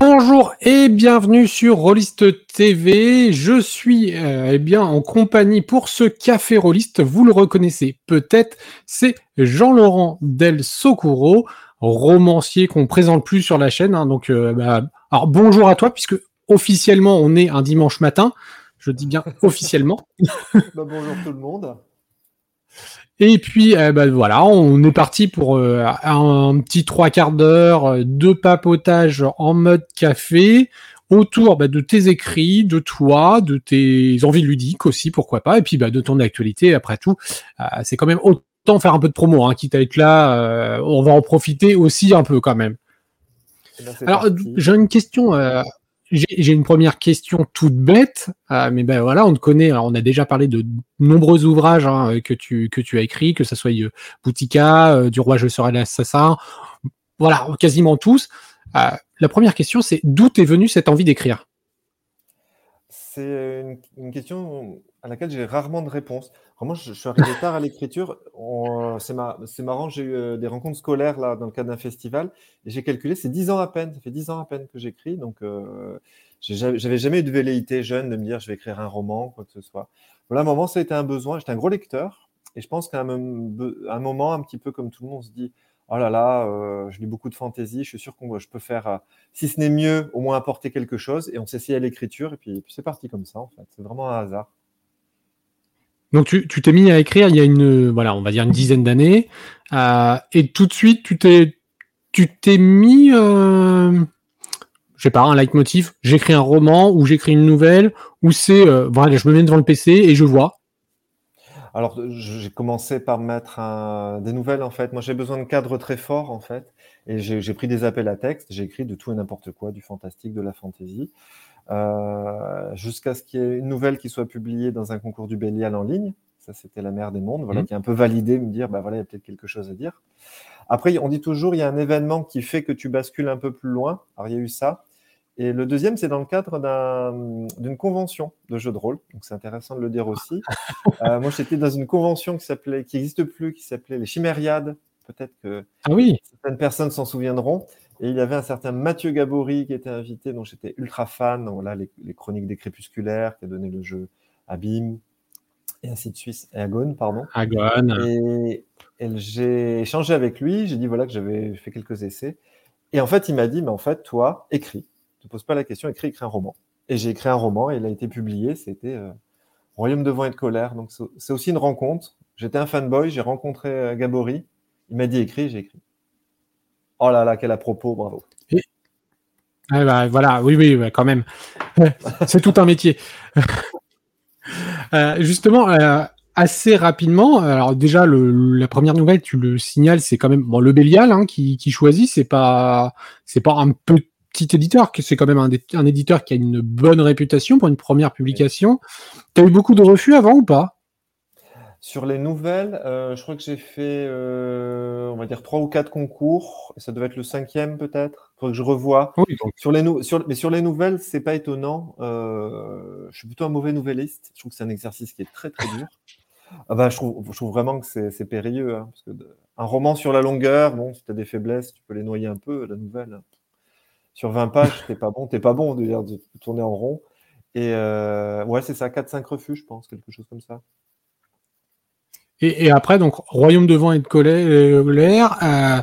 Bonjour et bienvenue sur Rollist TV. Je suis euh, eh bien en compagnie pour ce café Rollist. Vous le reconnaissez peut-être, c'est Jean-Laurent Del Socuro, romancier qu'on présente plus sur la chaîne. hein. donc, euh, bah, alors bonjour à toi puisque officiellement on est un dimanche matin. Je dis bien officiellement. Bah, bonjour tout le monde. Et puis, euh, bah, voilà, on est parti pour euh, un petit trois quarts d'heure euh, de papotage en mode café autour bah, de tes écrits, de toi, de tes envies ludiques aussi, pourquoi pas, et puis bah, de ton actualité. Après tout, euh, c'est quand même autant faire un peu de promo, hein, quitte à être là, euh, on va en profiter aussi un peu quand même. Eh ben, Alors, j'ai une question. Euh, j'ai une première question toute bête, euh, mais ben voilà, on te connaît. alors, on a déjà parlé de nombreux ouvrages hein, que tu que tu as écrits, que ce soit euh, Boutica, euh, du roi je serai l'assassin, voilà, quasiment tous. Euh, la première question, c'est d'où t'es venue cette envie d'écrire? C'est une question à laquelle j'ai rarement de réponse. Vraiment, je, suis arrivé tard à l'écriture. On- C'est ma- c'est marrant, j'ai eu euh, des rencontres scolaires là, dans le cadre d'un festival et j'ai calculé, c'est 10 ans à peine. Ça fait 10 ans à peine que j'écris. Donc, euh, j'avais jamais eu de velléité jeune de me dire je vais écrire un roman, quoi que ce soit. Voilà, à un moment, ça a été un besoin. J'étais un gros lecteur et je pense qu'à un, moment, un petit peu comme tout le monde, on se dit oh là là, euh, je lis beaucoup de fantaisie, je suis sûr que je peux faire. euh, si ce n'est mieux, au moins apporter quelque chose. Et on s'essayait à l'écriture, et puis, c'est parti comme ça. C'est vraiment un hasard. Donc tu t'es mis à écrire il y a une voilà, on va dire une dizaine d'années, euh, et tout de suite tu t'es tu t'es mis euh, je sais pas un leitmotiv, j'écris un roman ou j'écris une nouvelle ou c'est euh, voilà, je me mets devant le PC et je vois. Alors, j'ai commencé par mettre des nouvelles, en fait. Moi, j'ai besoin de cadres très forts, en fait. Et j'ai j'ai pris des appels à texte. J'ai écrit de tout et n'importe quoi, du fantastique, de la fantaisie, euh, jusqu'à ce qu'il y ait une nouvelle qui soit publiée dans un concours du Bélial en ligne. Ça, c'était la mer des mondes, voilà, Mhm. qui a un peu validé, me dire, bah voilà, il y a peut-être quelque chose à dire. Après, on dit toujours, il y a un événement qui fait que tu bascules un peu plus loin. Alors, il y a eu ça. Et le deuxième, c'est dans le cadre d'un- d'une convention de jeu de rôle. Donc, c'est intéressant de le dire aussi. Euh, moi, j'étais dans une convention qui s'appelait, qui n'existe plus, qui s'appelait les Chimériades. Peut-être que Ah oui. certaines personnes s'en souviendront. Et il y avait un certain Mathieu Gabory qui était invité, dont j'étais ultra fan. Voilà, les, les chroniques des crépusculaires, qui a donné le jeu Abîme, et ainsi de suite, et Agone, pardon. Agon. Et, et j'ai échangé avec lui, j'ai dit voilà que j'avais fait quelques essais. Et en fait, il m'a dit, mais en fait, toi, écris. Ne te pose pas la question, écris, écris un roman. Et j'ai écrit un roman et il a été publié, c'était euh, Royaume de vent et de colère. Donc c'est c'est aussi une rencontre. J'étais un fanboy, j'ai rencontré euh, Gabory, il m'a dit écris, j'ai écrit. Oh là là, quel à propos, bravo. Ah bah, voilà, oui, oui, quand même. c'est tout un métier. Euh, justement, euh, assez rapidement, alors déjà, le, la première nouvelle, tu le signales, c'est quand même bon, le Bélial hein, qui, qui choisit, c'est pas, c'est pas un petit éditeur, c'est quand même un éditeur qui a une bonne réputation pour une première publication. T'as eu beaucoup de refus avant ou pas? Sur les nouvelles, euh, je crois que j'ai fait, euh, on va dire, trois ou quatre concours. Et ça devait être le cinquième peut-être. Il faudrait que je revoie. Oui, donc, Sur les, sur, mais sur les nouvelles, c'est pas étonnant. Euh, je suis plutôt un mauvais nouvelliste. Je trouve que c'est un exercice qui est très très dur. Ah bah, je, trouve, je trouve vraiment que c'est périlleux. hein, parce que de- un roman sur la longueur, bon, si tu as des faiblesses, tu peux les noyer un peu. La nouvelle, hein. sur 20 pages, t'es pas bon, t'es pas bon de, dire, de tourner en rond. Et ouais, c'est ça, 4-5 refus, je pense, quelque chose comme ça. Et, après, donc, Royaume de vent et de colère, euh,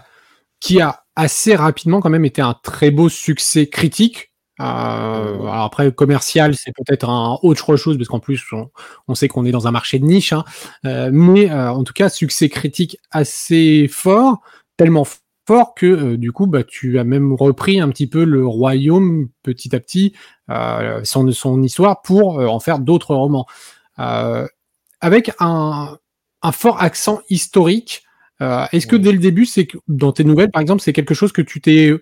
qui a assez rapidement quand même été un très beau succès critique. Euh, après, commercial, c'est peut-être un autre chose, parce qu'en plus, on, sait qu'on est dans un marché de niche. hein. Euh, mais en tout cas, succès critique assez fort, tellement fort que du coup, bah, tu as même repris un petit peu le royaume petit à petit, son, histoire, pour en faire d'autres romans. Avec un, un fort accent historique. Euh, Est-ce que dès le début, c'est dans tes nouvelles, par exemple, c'est quelque chose que tu t'es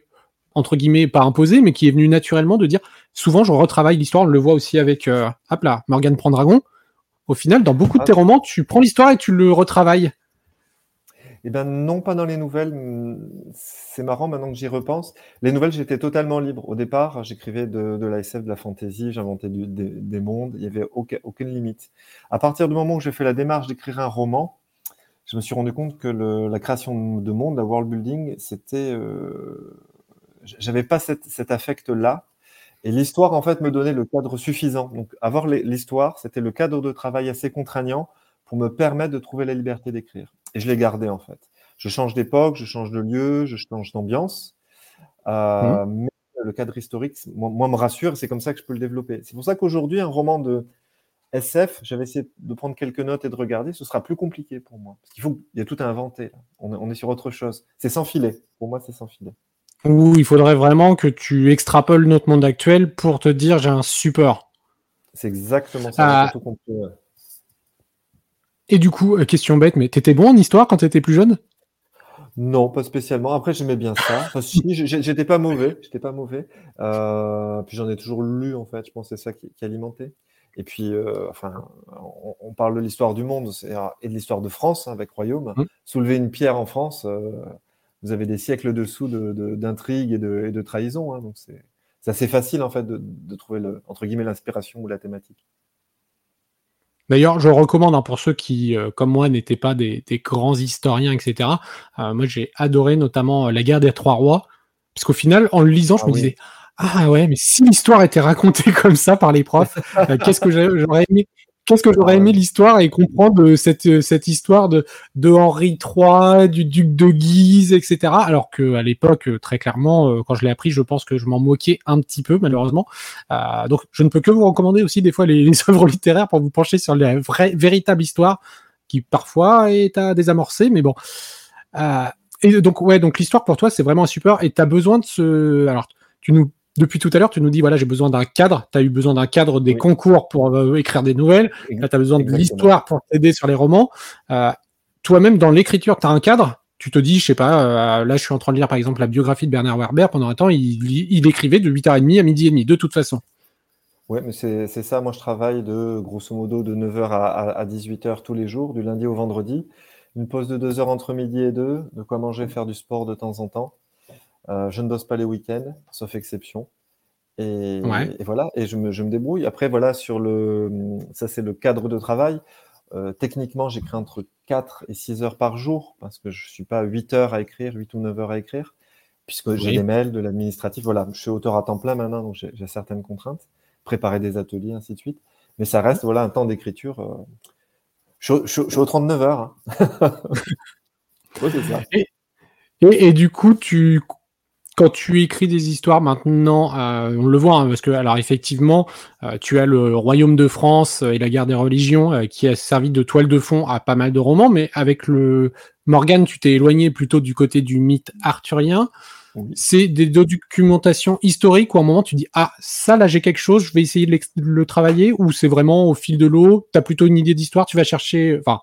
entre guillemets pas imposé, mais qui est venu naturellement de dire souvent je retravaille l'histoire. On le voit aussi avec euh, hop là, Morgane Pendragon. Au final, dans beaucoup de tes romans, tu prends l'histoire et tu le retravailles. Eh ben non, pas dans les nouvelles. C'est marrant maintenant que j'y repense. Les nouvelles, j'étais totalement libre. Au départ, j'écrivais de, de la SF, de la fantasy, j'inventais des, des mondes. Il n'y avait aucun- aucune limite. À partir du moment où j'ai fait la démarche d'écrire un roman, je me suis rendu compte que la création de monde, la world building, c'était euh, j'avais pas cet affect-là. Et l'histoire, en fait, me donnait le cadre suffisant. Donc, avoir l'histoire, c'était le cadre de travail assez contraignant pour me permettre de trouver la liberté d'écrire. Et je l'ai gardé, en fait. Je change d'époque, je change de lieu, je change d'ambiance. Euh, mmh. Mais le cadre historique, moi, me rassure, c'est comme ça que je peux le développer. C'est pour ça qu'aujourd'hui, un roman de SF, j'avais essayé de prendre quelques notes et de regarder, ce sera plus compliqué pour moi. Parce qu'il faut, il y a tout à inventer. On, on, est sur autre chose. C'est sans filet. Pour moi, c'est sans filet. Ou il faudrait vraiment que tu extrapoles notre monde actuel pour te dire j'ai un support. C'est exactement ça. Euh, et du coup, euh, question bête, mais t'étais bon en histoire quand t'étais plus jeune? Non, pas spécialement. Après, j'aimais bien ça. j'étais pas mauvais. J'étais pas mauvais. Euh, puis j'en ai toujours lu en fait. Je pense que c'est ça qui, alimentait. Et puis, enfin, on, parle de l'histoire du monde et de l'histoire de France hein, avec Royaume. Mmh. Soulever une pierre en France, vous avez des siècles dessous d'intrigues et, de, et trahison. Hein, donc c'est assez facile en fait de, trouver le, entre guillemets l'inspiration ou la thématique. D'ailleurs, je recommande hein, pour ceux qui, euh, comme moi, n'étaient pas des, grands historiens, etc. Euh, moi, j'ai adoré notamment euh, la guerre des trois rois, parce qu'au final, en le lisant, je ah me disais ah ouais, mais si l'histoire était racontée comme ça par les profs, qu'est-ce que j'aurais aimé Qu'est-ce que j'aurais aimé l'histoire et comprendre cette, cette histoire de, de Henri III, du duc de Guise, etc. Alors que à l'époque, très clairement, euh, quand je l'ai appris, je pense que je m'en moquais un petit peu, malheureusement. Euh, donc, je ne peux que vous recommander aussi des fois les, les œuvres littéraires pour vous pencher sur la vraie, véritable histoire, qui parfois est à désamorcer, mais bon. Euh, et donc, ouais, donc l'histoire pour toi, c'est vraiment un support et tu as besoin de ce. Alors, tu nous depuis tout à l'heure, tu nous dis voilà, j'ai besoin d'un cadre. Tu as eu besoin d'un cadre des concours pour euh, écrire des nouvelles. Là, tu as besoin de l'histoire pour t'aider sur les romans. Euh, Toi-même, dans l'écriture, tu as un cadre? Tu te dis, je sais pas, euh, là, je suis en train de lire par exemple la biographie de Bernard Werber. Pendant un temps, il, il écrivait de 8h30 à midi et demi, de toute façon. Oui, mais c'est ça. Moi, je travaille de grosso modo de 9h à, à 18h tous les jours, du lundi au vendredi. Une pause de 2 heures entre midi et 2, de quoi manger, faire du sport de temps en temps. Euh, je ne bosse pas les week-ends, sauf exception. Et, voilà, et je me, je me, débrouille. Après, voilà, sur le, ça c'est le cadre de travail. Euh, techniquement, j'écris entre 4 et 6 heures par jour, parce que je ne suis pas 8 heures à écrire, 8 ou 9 heures à écrire, puisque j'ai des mails, de l'administratif. Voilà, je suis auteur à temps plein maintenant, donc j'ai certaines contraintes. Préparer des ateliers, ainsi de suite. Mais ça reste voilà, un temps d'écriture. Euh, je, suis aux 39 heures. Hein. et, et, du coup, tu quand tu écris des histoires maintenant, euh, on le voit, hein, parce que alors effectivement, euh, tu as le Royaume de France et la guerre des religions euh, qui a servi de toile de fond à pas mal de romans, mais avec le Morgan, tu t'es éloigné plutôt du côté du mythe arthurien. C'est des documentations historiques où à un moment tu dis ah ça là j'ai quelque chose, je vais essayer de, le travailler, ou c'est vraiment au fil de l'eau, tu as plutôt une idée d'histoire, tu vas chercher, enfin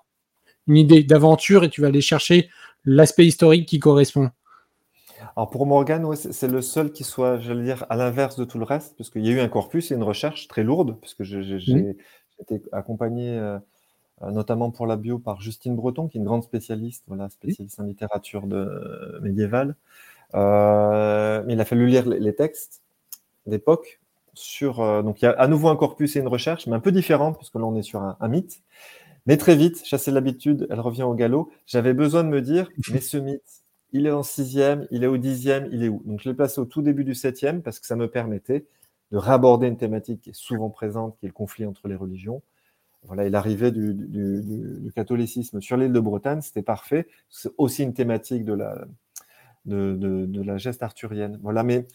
une idée d'aventure et tu vas aller chercher l'aspect historique qui correspond? Alors pour Morgan, c'est le seul qui soit, j'allais dire, à l'inverse de tout le reste, parce qu'il y a eu un corpus et une recherche très lourde, puisque j'ai été accompagné euh, euh, notamment pour la bio par Justine Breton, qui est une grande spécialiste, voilà, spécialiste en littérature de, médiévale. Euh, mais il a fallu lire les, textes d'époque sur. donc il y a à nouveau un corpus et une recherche, mais un peu différente, puisque là on est sur un, un mythe. Mais très vite, chasser l'habitude, elle revient au galop. J'avais besoin de me dire, mais ce mythe, il est en sixième, il est au dixième, il est où? Donc je l'ai placé au tout début du septième parce que ça me permettait de raborder une thématique qui est souvent présente, qui est le conflit entre les religions. Voilà, et l'arrivée du, catholicisme sur l'île de Bretagne, c'était parfait. C'est aussi une thématique de la, geste arthurienne. Voilà, mais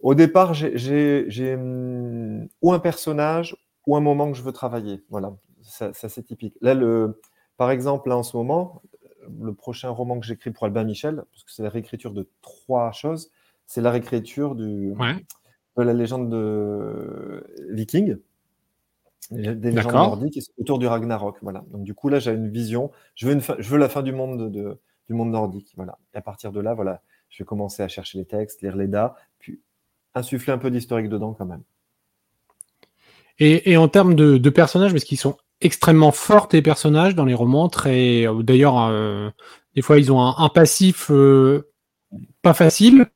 au départ, j'ai hum, ou un personnage ou un moment que je veux travailler. Voilà, ça, c'est typique. Là, le, par exemple, là en ce moment, le prochain roman que j'écris pour Albin Michel, parce que c'est la réécriture de trois choses. C'est la réécriture du, de la légende de Viking, des légendes nordiques autour du Ragnarok. Voilà. Donc du coup là, j'ai une vision. Je veux, une je veux la fin du monde de, du monde nordique. Voilà. Et à partir de là, voilà, je vais commencer à chercher les textes, lire l'EDA, puis insuffler un peu d'historique dedans quand même. Et, en termes de, de personnages, parce qu'ils sont extrêmement forts tes personnages dans les romans, très euh, d'ailleurs euh, des fois ils ont un, passif euh, pas facile.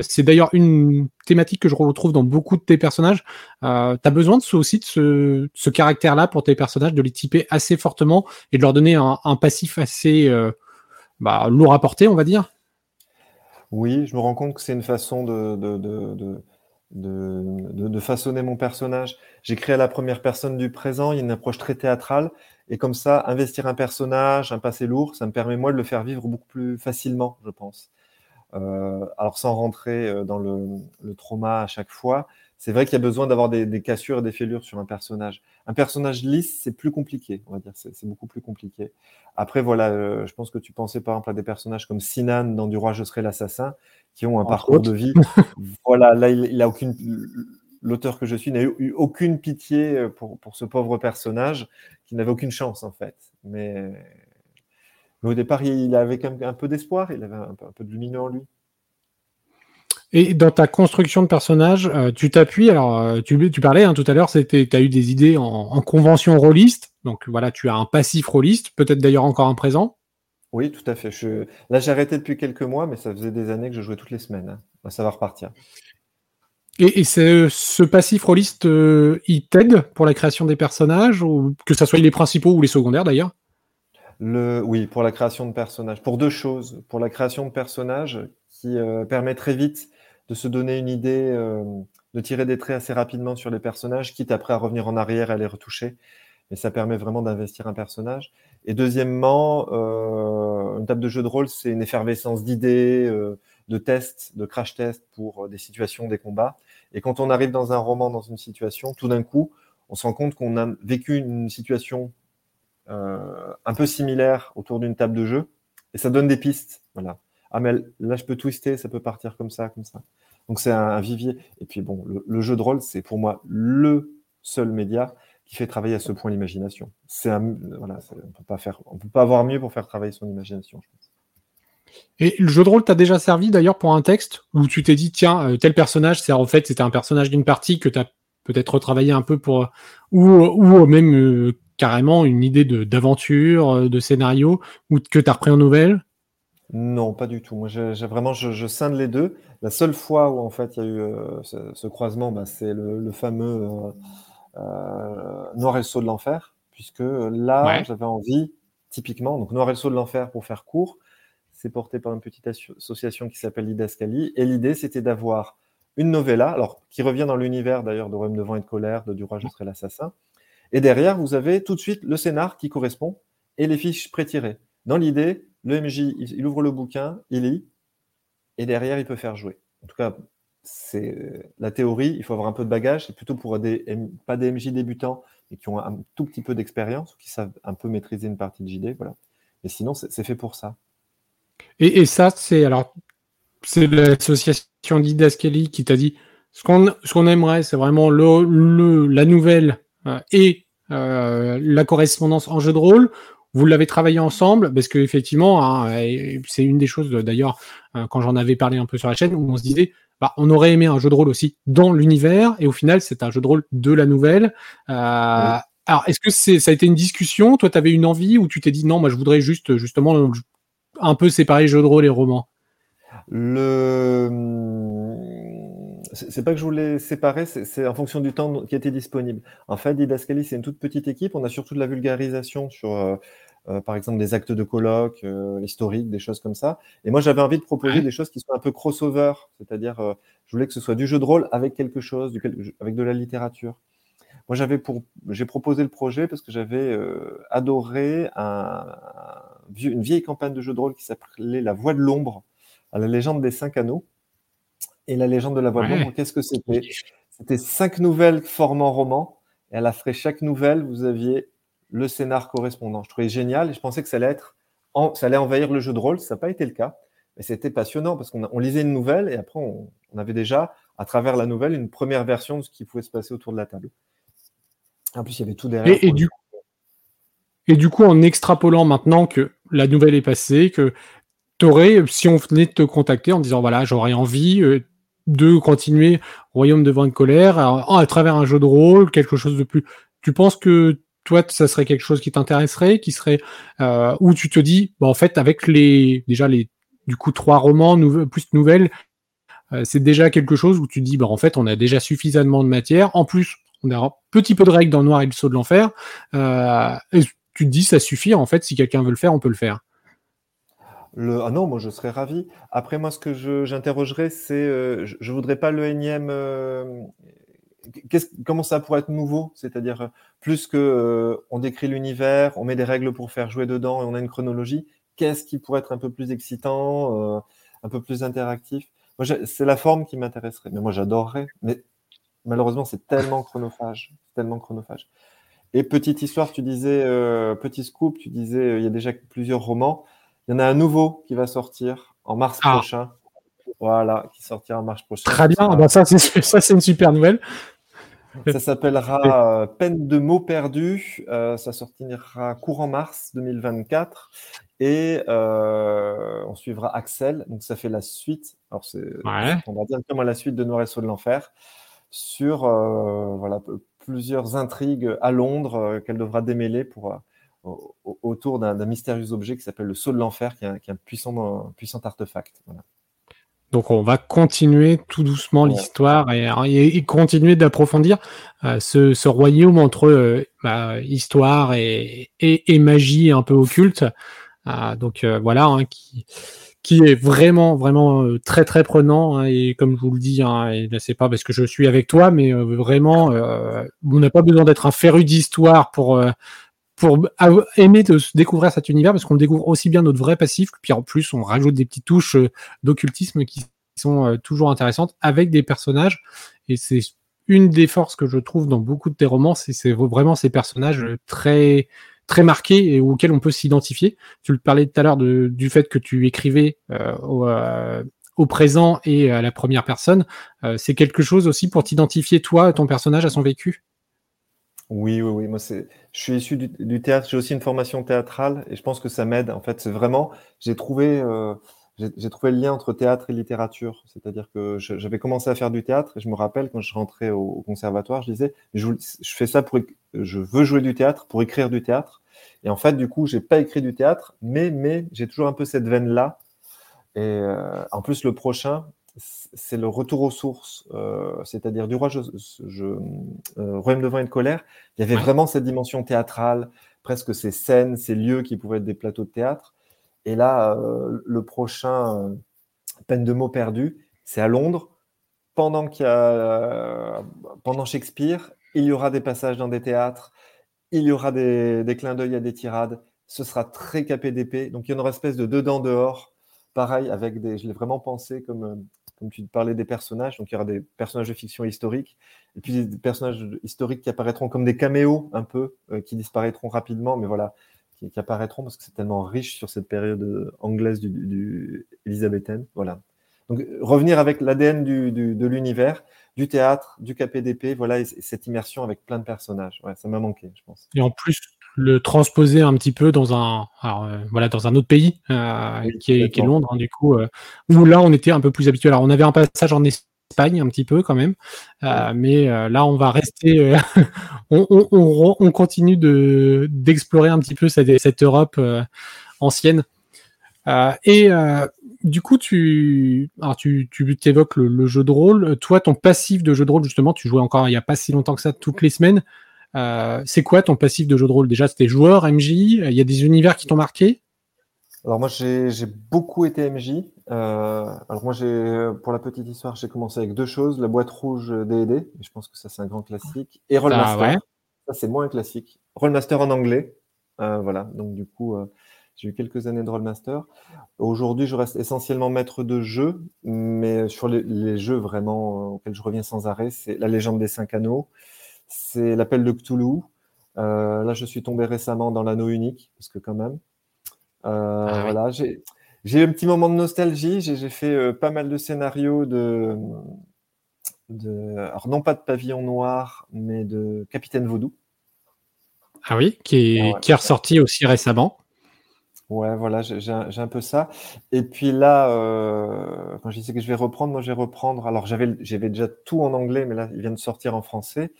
c'est d'ailleurs une thématique que je retrouve dans beaucoup de tes personnages. tu as besoin de ce, aussi de ce, ce caractère-là pour tes personnages, de les typer assez fortement et de leur donner un, passif assez bah, lourd à porter, on va dire. Oui, je me rends compte que c'est une façon de, de, de, de, de façonner mon personnage. J'écris à la première personne du présent, il y a une approche très théâtrale, et comme ça, investir un personnage, un passé lourd, ça me permet moi de le faire vivre beaucoup plus facilement, je pense. Euh, alors sans rentrer euh, dans le, le, trauma à chaque fois, c'est vrai qu'il y a besoin d'avoir des, des, cassures et des fêlures sur un personnage. Un personnage lisse, c'est plus compliqué, on va dire, c'est beaucoup plus compliqué. Après, voilà, euh, je pense que tu pensais par exemple à des personnages comme Sinan dans Du roi, je serai l'assassin, qui ont un parcours de vie. voilà, là, il, il a aucune. L'auteur que je suis n'a eu, aucune pitié euh, pour, pour ce pauvre personnage qui n'avait aucune chance en fait. Mais, mais, au départ, il avait quand même un peu d'espoir, il avait un peu, un peu de lumineux en lui. Et dans ta construction de personnage, euh, tu t'appuies, alors euh, tu, tu, parlais hein, tout à l'heure, tu as eu des idées en, en, convention rôliste, donc voilà, tu as un passif rôliste, peut-être d'ailleurs encore un présent. Oui, tout à fait. Je... Là, j'ai arrêté depuis quelques mois, mais ça faisait des années que je jouais toutes les semaines. Hein. Ça va repartir. Et, et ce passif rôliste, euh, il t'aide pour la création des personnages, ou que ce soit les principaux ou les secondaires d'ailleurs? Le... Oui, pour la création de personnages. Pour deux choses. Pour la création de personnages qui euh, permet très vite de se donner une idée, euh, de tirer des traits assez rapidement sur les personnages, quitte après à revenir en arrière et à les retoucher. Mais ça permet vraiment d'investir un personnage. Et deuxièmement, euh, une table de jeu de rôle, c'est une effervescence d'idées, euh, de tests, de crash tests pour des situations, des combats. Et quand on arrive dans un roman, dans une situation, tout d'un coup, on se rend compte qu'on a vécu une situation un peu similaire autour d'une table de jeu, et ça donne des pistes. Voilà. Ah mais là, je peux twister, ça peut partir comme ça, comme ça. Donc c'est un, vivier. Et puis bon, le, jeu de rôle, c'est pour moi le seul média qui fait travailler à ce point l'imagination. C'est voilà, on peut pas faire, peut pas avoir mieux pour faire travailler son imagination. Je pense. Et le jeu de rôle t'a déjà servi d'ailleurs pour un texte où tu t'es dit tiens euh, tel personnage c'est en fait c'était un personnage d'une partie que tu as peut-être retravaillé un peu pour ou ou même euh, carrément une idée de d'aventure, euh, de scénario ou que tu as repris en nouvelle? Non, pas du tout. Moi j'ai vraiment je, je, scinde les deux. La seule fois où en fait il y a eu euh, ce, ce, croisement, bah, c'est le, le, fameux euh, euh, Noir et le saut de l'enfer, puisque là, ouais. j'avais envie, typiquement, donc Noir et le saut de l'enfer, pour faire court, c'est porté par une petite association qui s'appelle Didascalie, et l'idée, c'était d'avoir une novella, alors qui revient dans l'univers d'ailleurs de Royaume de vent et de colère, de Du roi, je serai l'assassin, et derrière, vous avez tout de suite le scénar qui correspond et les fiches pré-tirées. Dans l'idée, le MJ, il ouvre le bouquin, il lit, et derrière, il peut faire jouer. En tout cas, c'est la théorie, il faut avoir un peu de bagage, c'est plutôt pour des, pas des MJ débutants, mais qui ont un tout petit peu d'expérience, qui savent un peu maîtriser une partie de JD, voilà. Mais sinon, c'est fait pour ça. Et, ça, c'est alors, c'est l'association Didascali qui t'a dit, ce qu'on aimerait, c'est vraiment le, le, la nouvelle euh, et euh, la correspondance en jeu de rôle. Vous l'avez travaillé ensemble parce que effectivement, hein, c'est une des choses d'ailleurs euh, quand j'en avais parlé un peu sur la chaîne où on se disait bah, on aurait aimé un jeu de rôle aussi dans l'univers, et au final, c'est un jeu de rôle de la nouvelle. Euh, oui. Alors, est-ce que c'est, ça a été une discussion? Toi, tu avais une envie ou tu t'es dit non, moi, je voudrais juste, justement, un peu séparer jeu de rôle et roman? Le. C'est pas que je voulais séparer, c'est en fonction du temps qui était disponible. En fait, Didascali, c'est une toute petite équipe. On a surtout de la vulgarisation sur euh, par exemple des actes de colloque euh, historiques, des choses comme ça. Et moi, j'avais envie de proposer des choses qui soient un peu crossover, c'est-à-dire, euh, je voulais que ce soit du jeu de rôle avec quelque chose, du, avec de la littérature. Moi, j'avais pour, j'ai proposé le projet parce que j'avais euh, adoré un, un, une vieille campagne de jeu de rôle qui s'appelait La Voix de l'ombre, à la légende des cinq anneaux. Et la légende de la Voix de l'ombre, qu'est-ce que c'était? C'était cinq nouvelles formant roman. Et à la fin chaque nouvelle, vous aviez le scénar correspondant. Je trouvais génial et je pensais que ça allait être, en, ça allait envahir le jeu de rôle. Ça n'a pas été le cas, mais c'était passionnant parce qu'on on lisait une nouvelle et après on, on, avait déjà, à travers la nouvelle, une première version de ce qui pouvait se passer autour de la table. En plus, il y avait tout derrière. Et, et du, et du coup, en extrapolant maintenant que la nouvelle est passée, que tu aurais, si on venait de te contacter en disant voilà, j'aurais envie euh, de continuer Royaume de Vent de Colère à, à travers un jeu de rôle, quelque chose de plus. Tu penses que toi, ça serait quelque chose qui t'intéresserait, qui serait euh, où tu te dis, bah, en fait, avec les déjà les du coup trois romans nou plus nouvelles, euh, c'est déjà quelque chose où tu te dis, bah, en fait, on a déjà suffisamment de matière. En plus, on a un petit peu de règles dans Noir et le saut de l'enfer. Euh, et tu te dis, ça suffit. En fait, si quelqu'un veut le faire, on peut le faire. Le... Ah non, moi je serais ravi. Après, moi, ce que j'interrogerais, c'est euh, je, ne voudrais pas le énième. Euh, comment ça pourrait être nouveau? C'est-à-dire, euh, plus que on décrit l'univers, on met des règles pour faire jouer dedans et on a une chronologie, qu'est-ce qui pourrait être un peu plus excitant, un peu plus interactif? C'est la forme qui m'intéresserait. Mais moi, j'adorerais. Mais malheureusement, c'est tellement chronophage. Tellement chronophage. Et petite histoire, tu disais, petit scoop, tu disais, il y a déjà plusieurs romans. Il y en a un nouveau qui va sortir en mars ah. prochain. Voilà, qui sortira en mars prochain. Très bien, ah bah, ça c'est une super nouvelle. Ça s'appellera euh, Peine de mots perdus. Euh, ça sortira courant mars 2024. Et euh, on suivra Axel. Donc ça fait la suite. Alors c'est, on va dire comme la suite de Noir et Saut de l'enfer sur voilà plusieurs intrigues à Londres qu'elle devra démêler pour autour d'un mystérieux objet qui s'appelle le Sceau de l'Enfer, qui, est un, puissant, puissant artefact. Donc on va continuer tout doucement l'histoire et, continuer d'approfondir euh, ce, royaume entre euh, bah, histoire et, magie un peu occulte. Euh, donc voilà, hein, qui, qui est vraiment vraiment très très prenant hein, et comme je vous le dis, hein, et c'est pas parce que je suis avec toi, mais vraiment, on n'a pas besoin d'être un féru d'histoire pour pour aimer de découvrir cet univers parce qu'on découvre aussi bien notre vrai passif, puis en plus on rajoute des petites touches euh, d'occultisme qui sont euh, toujours intéressantes avec des personnages. Et c'est une des forces que je trouve dans beaucoup de tes romans, c'est vraiment ces personnages euh, très très marqués et auxquels on peut s'identifier. Tu le parlais tout à l'heure du fait que tu écrivais au, au, présent et à la première personne. c'est quelque chose aussi pour t'identifier toi, ton personnage, à son vécu? Oui, oui, oui. Moi, je suis issu du, théâtre. J'ai aussi une formation théâtrale et je pense que ça m'aide. En fait, c'est vraiment, j'ai trouvé, euh, j'ai, trouvé le lien entre théâtre et littérature. C'est-à-dire que j'avais commencé à faire du théâtre et je me rappelle quand je rentrais au, conservatoire, je disais, je, fais ça pour, je veux jouer du théâtre pour écrire du théâtre. Et en fait, du coup, j'ai pas écrit du théâtre, mais, mais j'ai toujours un peu cette veine-là. Et euh, en plus, le prochain, c'est le retour aux sources, euh, c'est-à-dire du roi je, euh, Royaume de et de colère. Il y avait vraiment cette dimension théâtrale, presque ces scènes, ces lieux qui pouvaient être des plateaux de théâtre. Et là, euh, le prochain Peine de mots perdus, c'est à Londres. Pendant, qu'il y a, pendant Shakespeare, il y aura des passages dans des théâtres, il y aura des, des clins d'œil à des tirades. Ce sera très capé d'épée. Donc il y aura une espèce de dedans dehors pareil, avec des, je l'ai vraiment pensé comme comme tu parlais des personnages, donc il y aura des personnages de fiction historique, et puis des personnages historiques qui apparaîtront comme des caméos un peu, euh, qui disparaîtront rapidement, mais voilà, qui, apparaîtront parce que c'est tellement riche sur cette période euh, anglaise du, du. Voilà. Donc revenir avec l'ADN de l'univers, du théâtre, du KPDP, voilà, et, cette immersion avec plein de personnages. Ouais, ça m'a manqué, je pense. Et en plus, le transposer un petit peu dans un, euh, voilà, dans un autre pays euh, qui, est, Londres, hein, du coup, euh, où là on était un peu plus habitué. Alors on avait un passage en Espagne un petit peu quand même, mais là on va rester, on, continue de d'explorer un petit peu cette, cette Europe ancienne. et du coup, tu, alors tu, tu évoques le, le, jeu de rôle. Toi, ton passif de jeu de rôle, justement, tu jouais encore il n'y a pas si longtemps que ça, toutes les semaines. Euh, c'est quoi ton passif de jeu de rôle? Déjà, c'était joueur, MJ Il y a des univers qui t'ont marqué? Alors moi j'ai beaucoup été MJ. Euh, alors moi j'ai pour la petite histoire j'ai commencé avec deux choses la boîte rouge D&D, je pense que ça c'est un grand classique, et Rollmaster. Ça c'est moins un classique. Rollmaster en anglais, euh, voilà. Donc du coup j'ai eu quelques années de Rollmaster. Aujourd'hui je reste essentiellement maître de jeu, mais sur les, les jeux vraiment auxquels je reviens sans arrêt, c'est la légende des cinq anneaux, c'est l'appel de Cthulhu. Euh, là, je suis tombé récemment dans l'anneau unique, parce que quand même. Euh, ah voilà, j'ai eu un petit moment de nostalgie. J'ai fait euh, pas mal de scénarios de, de, alors non pas de Pavillon Noir, mais de Capitaine Vaudou. Ah oui, qui est, ah qui est ressorti aussi récemment. Ouais, voilà, j'ai un peu ça. Et puis là, quand je disais que je vais reprendre, moi je vais reprendre. Alors j'avais déjà tout en anglais, mais là, il vient de sortir en français.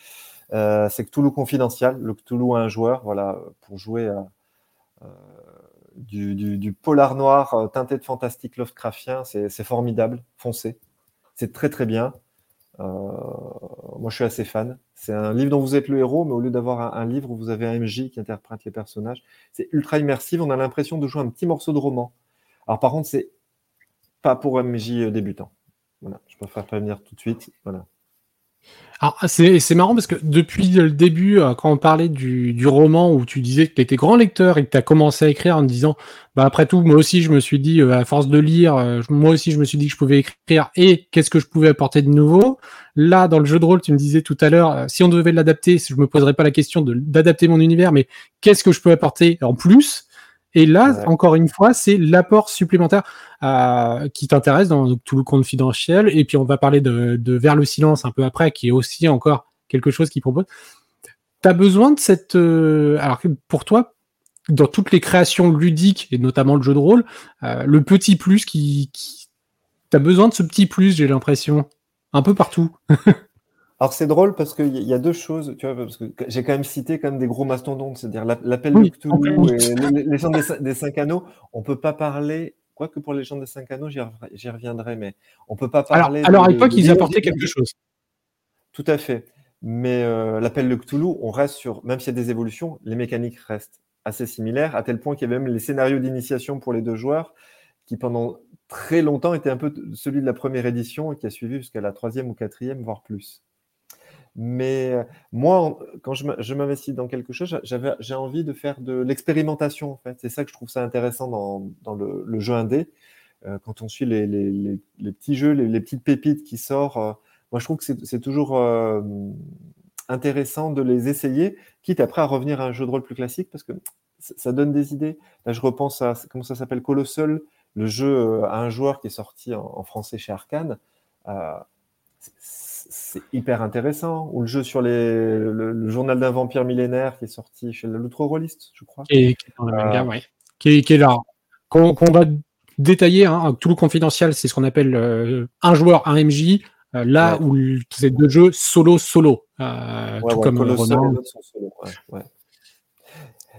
Euh, c'est Cthulhu Confidential, le Cthulhu à un joueur, voilà, pour jouer euh, du, polar noir euh, teinté de fantastique Lovecraftien, c'est formidable, foncé. C'est très très bien. moi, je suis assez fan. C'est un livre dont vous êtes le héros, mais au lieu d'avoir un, livre où vous avez un MJ qui interprète les personnages, c'est ultra immersif. On a l'impression de jouer un petit morceau de roman. Alors par contre, c'est pas pour MJ débutant. Voilà, je préfère prévenir tout de suite. Voilà. Alors, c'est marrant parce que depuis le début, euh, quand on parlait du, roman où tu disais que tu étais grand lecteur et que tu as commencé à écrire en disant, bah après tout, moi aussi, je me suis dit, euh, à force de lire, euh, moi aussi, je me suis dit que je pouvais écrire et qu'est-ce que je pouvais apporter de nouveau? Là, dans le jeu de rôle, tu me disais tout à l'heure, si on devait l'adapter, je me poserais pas la question d'adapter mon univers, mais qu'est-ce que je peux apporter en plus? Et là, encore une fois, c'est l'apport supplémentaire euh, qui t'intéresse dans tout le confidentiel. Et puis, on va parler de, Vers le silence un peu après, qui est aussi encore quelque chose qui propose. Tu as besoin de cette. Euh, alors, pour toi, dans toutes les créations ludiques, et notamment le jeu de rôle, euh, le petit plus qui. qui... Tu as besoin de ce petit plus, j'ai l'impression. Un peu partout. Alors c'est drôle parce qu'il y, a deux choses, tu vois, parce que j'ai quand même cité quand même des gros mastodontes, c'est-à-dire l'appel de Cthulhu et les, gens des, cinq anneaux. On peut pas parler, quoique pour les gens des cinq anneaux, j'y reviendrai, mais on peut pas parler. Alors, à l'époque, ils apportaient quelque chose. Tout à fait. Mais euh, l'appel de Cthulhu, on reste sur, même s'il y a des évolutions, les mécaniques restent assez similaires, à tel point qu'il y avait même les scénarios d'initiation pour les deux joueurs, qui pendant très longtemps étaient un peu celui de la première édition et qui a suivi jusqu'à la troisième ou quatrième, voire plus. Mais euh, moi, quand je m'investis dans quelque chose, j'ai envie de faire de l'expérimentation, en fait. C'est ça que je trouve ça intéressant dans, le, jeu indé. Euh, quand on suit les, petits jeux, les, petites pépites qui sortent, euh, moi, je trouve que c'est toujours intéressant de les essayer, quitte après à revenir à un jeu de rôle plus classique, parce que ça donne des idées. Là, je repense à, comment ça s'appelle, Colossal, le jeu à un joueur qui est sorti en, en français chez Arkane c'est hyper intéressant. Ou le jeu sur les, le, journal d'un vampire millénaire qui est sorti chez l'Outre-Rolliste, je crois. Et, qui est dans le manga, euh, Qui, est là. Qu'on va détailler, hein, tout le confidentiel, c'est ce qu'on appelle euh, un joueur, un MJ. Euh, là où c'est deux jeux solo-solo. tout comme le solo,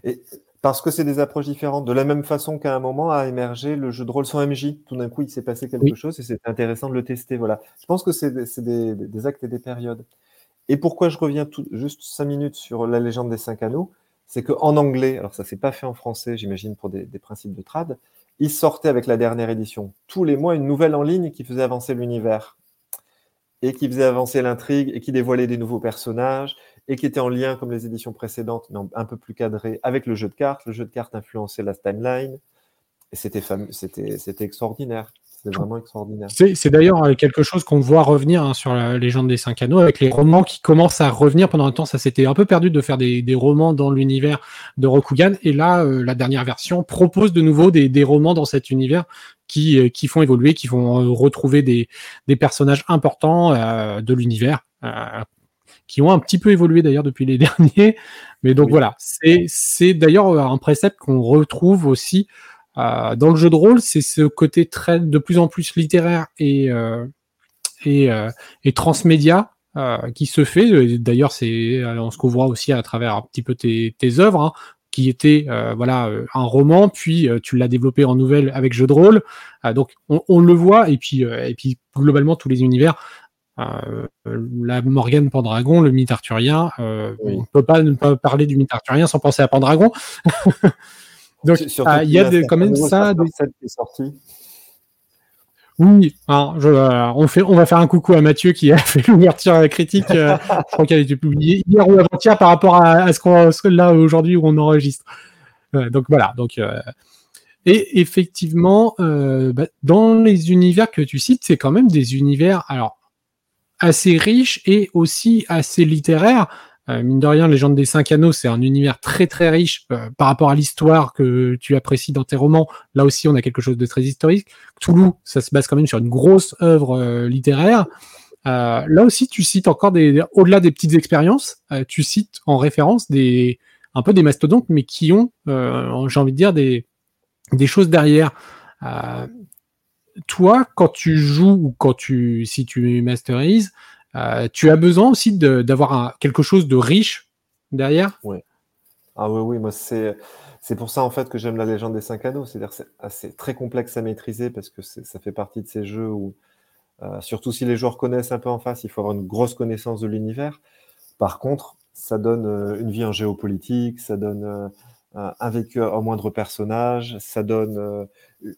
et parce que c'est des approches différentes. De la même façon qu'à un moment a émergé le jeu de rôle sans MJ. Tout d'un coup, il s'est passé quelque chose et c'est intéressant de le tester. Voilà. Je pense que c'est des, actes et des périodes. Et pourquoi je reviens tout, juste cinq minutes sur la légende des cinq anneaux? C'est qu'en anglais, alors ça s'est pas fait en français, j'imagine, pour des, principes de trad, il sortait avec la dernière édition tous les mois une nouvelle en ligne qui faisait avancer l'univers et qui faisait avancer l'intrigue et qui dévoilait des nouveaux personnages et qui était en lien, comme les éditions précédentes, mais un peu plus cadré, avec le jeu de cartes. Le jeu de cartes influençait la timeline. Et c'était, c'était, extraordinaire. C'était vraiment extraordinaire. C'est, d'ailleurs euh, quelque chose qu'on voit revenir hein, sur la légende des cinq anneaux, avec les romans qui commencent à revenir. Pendant un temps, ça s'était un peu perdu de faire des, romans dans l'univers de Rokugan. Et là, euh, la dernière version propose de nouveau des, romans dans cet univers qui, euh, qui font évoluer, qui vont retrouver des, personnages importants de l'univers qui ont un petit peu évolué d'ailleurs depuis les derniers. Mais donc voilà, c'est d'ailleurs euh, un précepte qu'on retrouve aussi euh, dans le jeu de rôle, c'est ce côté très de plus en plus littéraire et euh, et, euh, et transmédia euh, qui se fait. D'ailleurs, c'est on se voit aussi à travers un petit peu tes, tes œuvres. Hein, qui était voilà un roman, puis tu l'as développé en nouvelle avec jeu de rôle. donc on, on, le voit et puis et puis globalement tous les univers euh, la Morgane Pendragon, le mythe arthurien, euh, on ne peut pas ne pas parler du mythe arthurien sans penser à Pendragon. Donc ah, il y a quand même ça. Des... Qui est sorti. Oui, hein, je, euh, on, fait, on va faire un coucou à Mathieu qui a fait l'ouverture critique. Euh, je crois qu'elle a été publiée hier ou avant-hier par rapport à, à ce qu'on là aujourd'hui où on enregistre. donc voilà. Donc et effectivement, bah, dans les univers que tu cites, c'est quand même des univers. Alors assez riche et aussi assez littéraire. Euh, mine de rien, Légende des Cinq Anneaux, c'est un univers très très riche euh, par rapport à l'histoire que tu apprécies dans tes romans. Là aussi, on a quelque chose de très historique. Toulouse, ça se base quand même sur une grosse œuvre euh, littéraire. là aussi, tu cites encore des, au-delà des petites expériences, tu cites en référence des un peu des mastodontes, mais qui ont, j'ai envie de dire, des des choses derrière toi, quand tu joues ou quand tu, si tu masterises, euh, tu as besoin aussi d'avoir quelque chose de riche derrière? Oui. Ah oui, oui, moi c'est c'est pour ça en fait que j'aime la légende des cinq anneaux. C'est-à-dire c'est assez très complexe à maîtriser parce que ça fait partie de ces jeux où, euh, surtout si les joueurs connaissent un peu en face, il faut avoir une grosse connaissance de l'univers. Par contre, ça donne euh, une vie en géopolitique, ça donne un vécu au moindre personnage, ça donne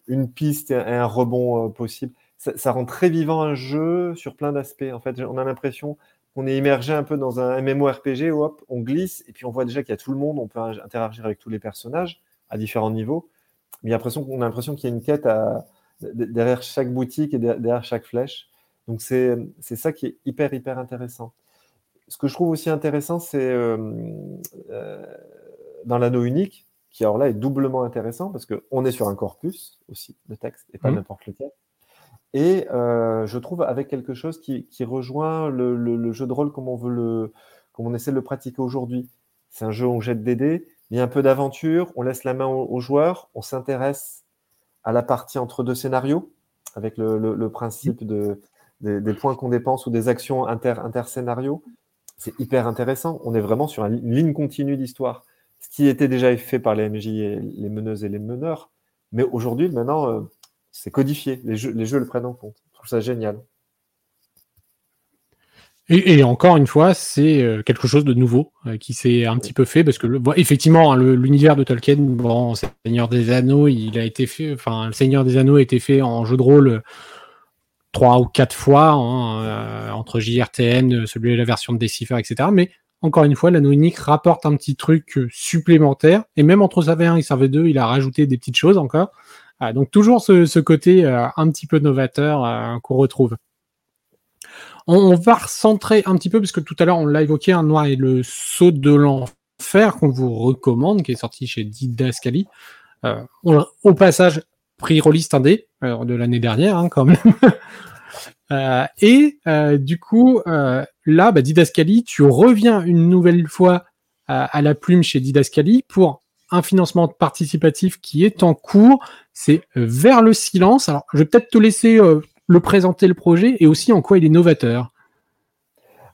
une piste et un rebond possible. Ça, rend très vivant un jeu sur plein d'aspects. En fait, on a l'impression qu'on est immergé un peu dans un MMORPG où hop, on glisse et puis on voit déjà qu'il y a tout le monde, on peut interagir avec tous les personnages à différents niveaux. Mais qu'on a l'impression qu'il y a une quête derrière chaque boutique et derrière chaque flèche. Donc c'est ça qui est hyper hyper intéressant. Ce que je trouve aussi intéressant, c'est euh, euh, dans l'anneau unique, qui alors là est doublement intéressant parce qu'on est sur un corpus aussi de texte et pas mmh. n'importe lequel. Et euh, je trouve avec quelque chose qui, rejoint le, jeu de rôle comme on veut le, comme on essaie de le pratiquer aujourd'hui. C'est un jeu où on jette des dés, il y a un peu d'aventure, on laisse la main aux, joueurs, on s'intéresse à la partie entre deux scénarios avec le, principe de, des, points qu'on dépense ou des actions inter, interscénarios. C'est hyper intéressant. On est vraiment sur une ligne continue d'histoire ce qui était déjà fait par les MJ et les meneuses et les meneurs. Mais aujourd'hui, maintenant, euh, c'est codifié. Les jeux, les jeux le prennent en compte. Je trouve ça génial. Et, encore une fois, c'est euh, quelque chose de nouveau euh, qui s'est un petit peu fait parce que effectivement, hein, l'univers de Tolkien, bon, Seigneur des Anneaux, il a été fait, enfin, le Seigneur des Anneaux a été fait en jeu de rôle trois ou quatre fois hein, entre JRTN, celui de la version de Decipher, etc. Mais encore une fois, l'anneau unique rapporte un petit truc euh, supplémentaire. Et même entre sa V1 et sa V2, il a rajouté des petites choses encore. Ah, donc toujours ce, côté euh, un petit peu novateur euh, qu'on retrouve. On, va recentrer un petit peu, parce que tout à l'heure on l'a évoqué, un noir et le saut de l'enfer qu'on vous recommande, qui est sorti chez Didascali. au passage, prix Rollist indé de l'année dernière, hein, quand même. Et du coup, là, bah, Didascali, tu reviens une nouvelle fois à la plume chez Didascali pour un financement participatif qui est en cours. C'est vers le silence. Alors, je vais peut-être te laisser le présenter le projet et aussi en quoi il est novateur.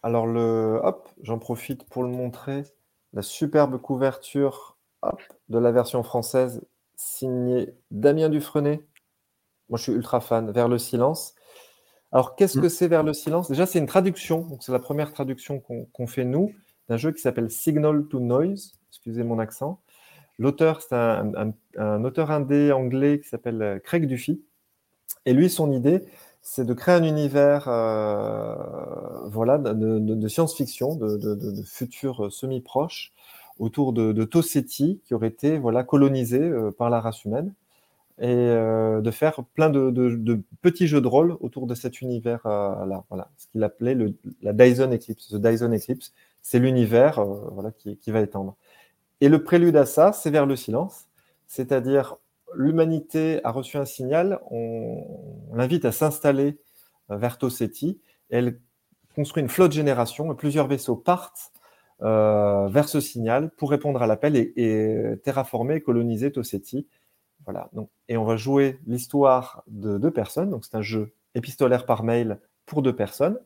Alors, le, hop, j'en profite pour le montrer. La superbe couverture de la version française signée Damien Dufresnay. Moi, je suis ultra fan. Vers le silence. Alors, qu'est-ce que mm. c'est vers le silence? Déjà, c'est une traduction. c'est la première traduction qu'on fait nous d'un jeu qui s'appelle Signal to Noise. Excusez mon accent. L'auteur, c'est un, auteur indé anglais qui s'appelle euh, Craig Duffy. Et lui, son idée, c'est de créer un univers euh, voilà, de, science-fiction, de, de, futur semi-proche, autour de, Toseti, qui aurait été voilà, colonisé euh, par la race humaine et euh, de faire plein de, petits jeux de rôle autour de cet univers-là. Euh, voilà, ce qu'il appelait la Dyson Eclipse. The Dyson Eclipse, c'est l'univers euh, voilà, qui, va étendre. Et le prélude à ça, c'est vers le silence, c'est-à-dire l'humanité a reçu un signal, on, l'invite à s'installer vers Toseti, elle construit une flotte génération et plusieurs vaisseaux partent vers ce signal pour répondre à l'appel et, et terraformer, coloniser Toseti voilà. Donc, et on va jouer l'histoire de deux personnes. Donc, c'est un jeu épistolaire par mail pour deux personnes.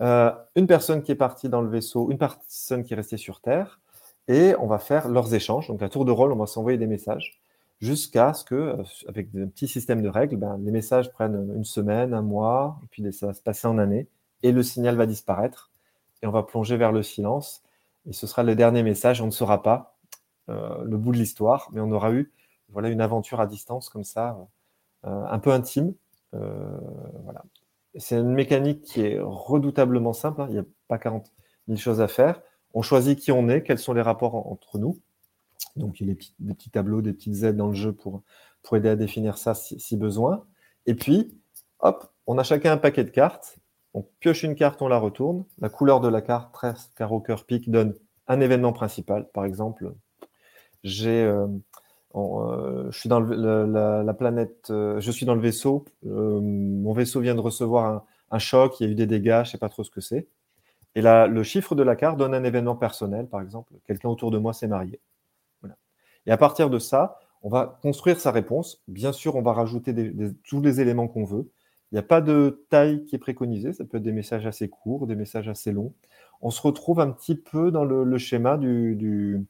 Euh, une personne qui est partie dans le vaisseau, une personne qui est restée sur Terre, et on va faire leurs échanges. Donc, la tour de rôle, on va s'envoyer des messages jusqu'à ce que, euh, avec un petit système de règles, ben, les messages prennent une semaine, un mois, puis ça va se passer en année, et le signal va disparaître, et on va plonger vers le silence, et ce sera le dernier message. On ne saura pas euh, le bout de l'histoire, mais on aura eu voilà une aventure à distance comme ça, euh, un peu intime. Euh, voilà. C'est une mécanique qui est redoutablement simple. Hein. Il n'y a pas 40 000 choses à faire. On choisit qui on est, quels sont les rapports entre nous. Donc, il y a des petits, tableaux, des petites aides dans le jeu pour, aider à définir ça si, besoin. Et puis, hop, on a chacun un paquet de cartes. On pioche une carte, on la retourne. La couleur de la carte, 13 carreau cœur pique, donne un événement principal. Par exemple, j'ai euh, euh, je suis dans la, planète, euh, je suis dans le vaisseau. Euh, mon vaisseau vient de recevoir un, choc, il y a eu des dégâts, je ne sais pas trop ce que c'est. Et là, le chiffre de la carte donne un événement personnel, par exemple, quelqu'un autour de moi s'est marié. Et à partir de ça, on va construire sa réponse. Bien sûr, on va rajouter tous les éléments qu'on veut. Il n'y a pas de taille qui est préconisée. Ça peut être des messages assez courts, des messages assez longs. On se retrouve un petit peu dans le, schéma du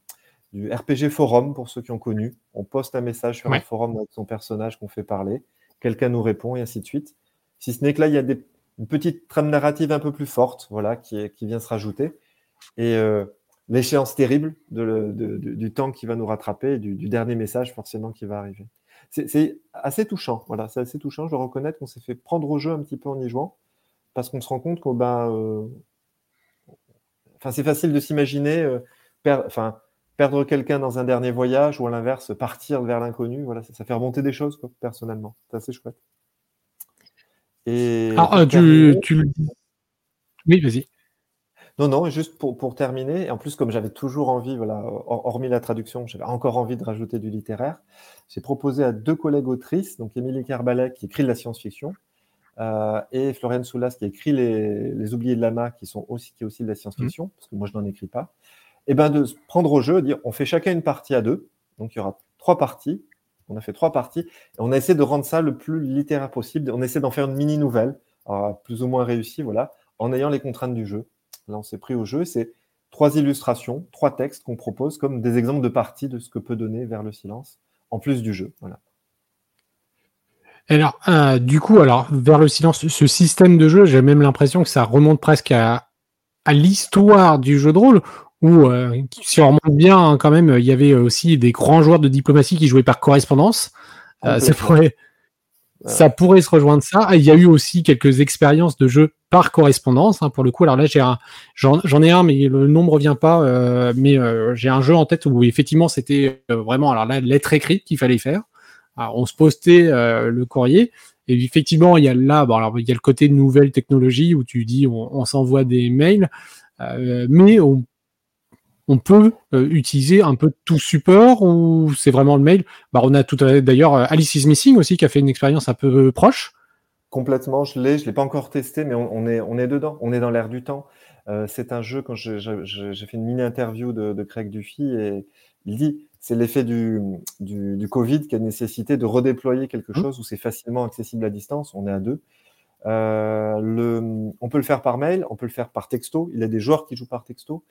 RPG Forum pour ceux qui ont connu. On poste un message sur un forum avec son personnage qu'on fait parler, quelqu'un nous répond et ainsi de suite. Si ce n'est que là, il y a une petite trame narrative un peu plus forte, voilà, qui, qui vient se rajouter. Et euh, l'échéance terrible du temps qui va nous rattraper, du, du dernier message forcément qui va arriver. C'est assez touchant, voilà, c'est assez touchant. Je reconnais qu'on s'est fait prendre au jeu un petit peu en y jouant, parce qu'on se rend compte que, ben, euh, enfin, c'est facile de s'imaginer, euh, enfin, perdre quelqu'un dans un dernier voyage ou à l'inverse partir vers l'inconnu. Voilà, ça, fait remonter des choses, quoi, personnellement. C'est assez chouette. Et Alors, euh, tu, tu, Oui, vas-y. Non, non, juste pour, pour, terminer, et en plus, comme j'avais toujours envie, voilà, hormis la traduction, j'avais encore envie de rajouter du littéraire, j'ai proposé à deux collègues autrices, donc Émilie Carbalet, qui écrit de la science-fiction, euh, et Floriane Soulas, qui écrit les, les Oubliés de Lama, qui, sont aussi, qui est aussi de la science-fiction, mmh. parce que moi, je n'en écris pas, et ben de prendre au jeu, dire on fait chacun une partie à deux, donc il y aura trois parties, on a fait trois parties, on a essayé de rendre ça le plus littéraire possible, on essaie d'en faire une mini-nouvelle, plus ou moins réussie, voilà, en ayant les contraintes du jeu. Là, on s'est pris au jeu. C'est trois illustrations, trois textes qu'on propose comme des exemples de parties de ce que peut donner vers le silence, en plus du jeu. Voilà. Alors, euh, du coup, alors vers le silence, ce système de jeu, j'ai même l'impression que ça remonte presque à, l'histoire du jeu de rôle, où euh, si on remonte bien, hein, quand même, il y avait aussi des grands joueurs de diplomatie qui jouaient par correspondance. Euh, ça pourrait, ça pourrait se rejoindre ça. Il y a eu aussi quelques expériences de jeu par correspondance. Hein, pour le coup, alors là, j'ai j'en, ai un, mais le nom ne revient pas. Euh, mais euh, j'ai un jeu en tête où effectivement, c'était euh, vraiment alors là, lettre écrite qu'il fallait faire. on se postait le courrier. Et effectivement, il y a là, bon, alors il y a le côté nouvelle technologie où tu dis on, s'envoie des mails, mais on on peut euh, utiliser un peu tout support ou c'est vraiment le mail? Bah, On a tout d'ailleurs euh, Alice is Missing aussi qui a fait une expérience un peu euh, proche. Complètement, je l'ai, je l'ai pas encore testé, mais on, est, on est dedans, on est dans l'air du temps. c'est un jeu, quand j'ai fait une mini-interview de, Craig Duffy, et il dit c'est l'effet du, du, Covid qui a nécessité de redéployer quelque mmh. chose où c'est facilement accessible à distance, on est à deux. le, on peut le faire par mail, on peut le faire par texto, il y a des joueurs qui jouent par texto,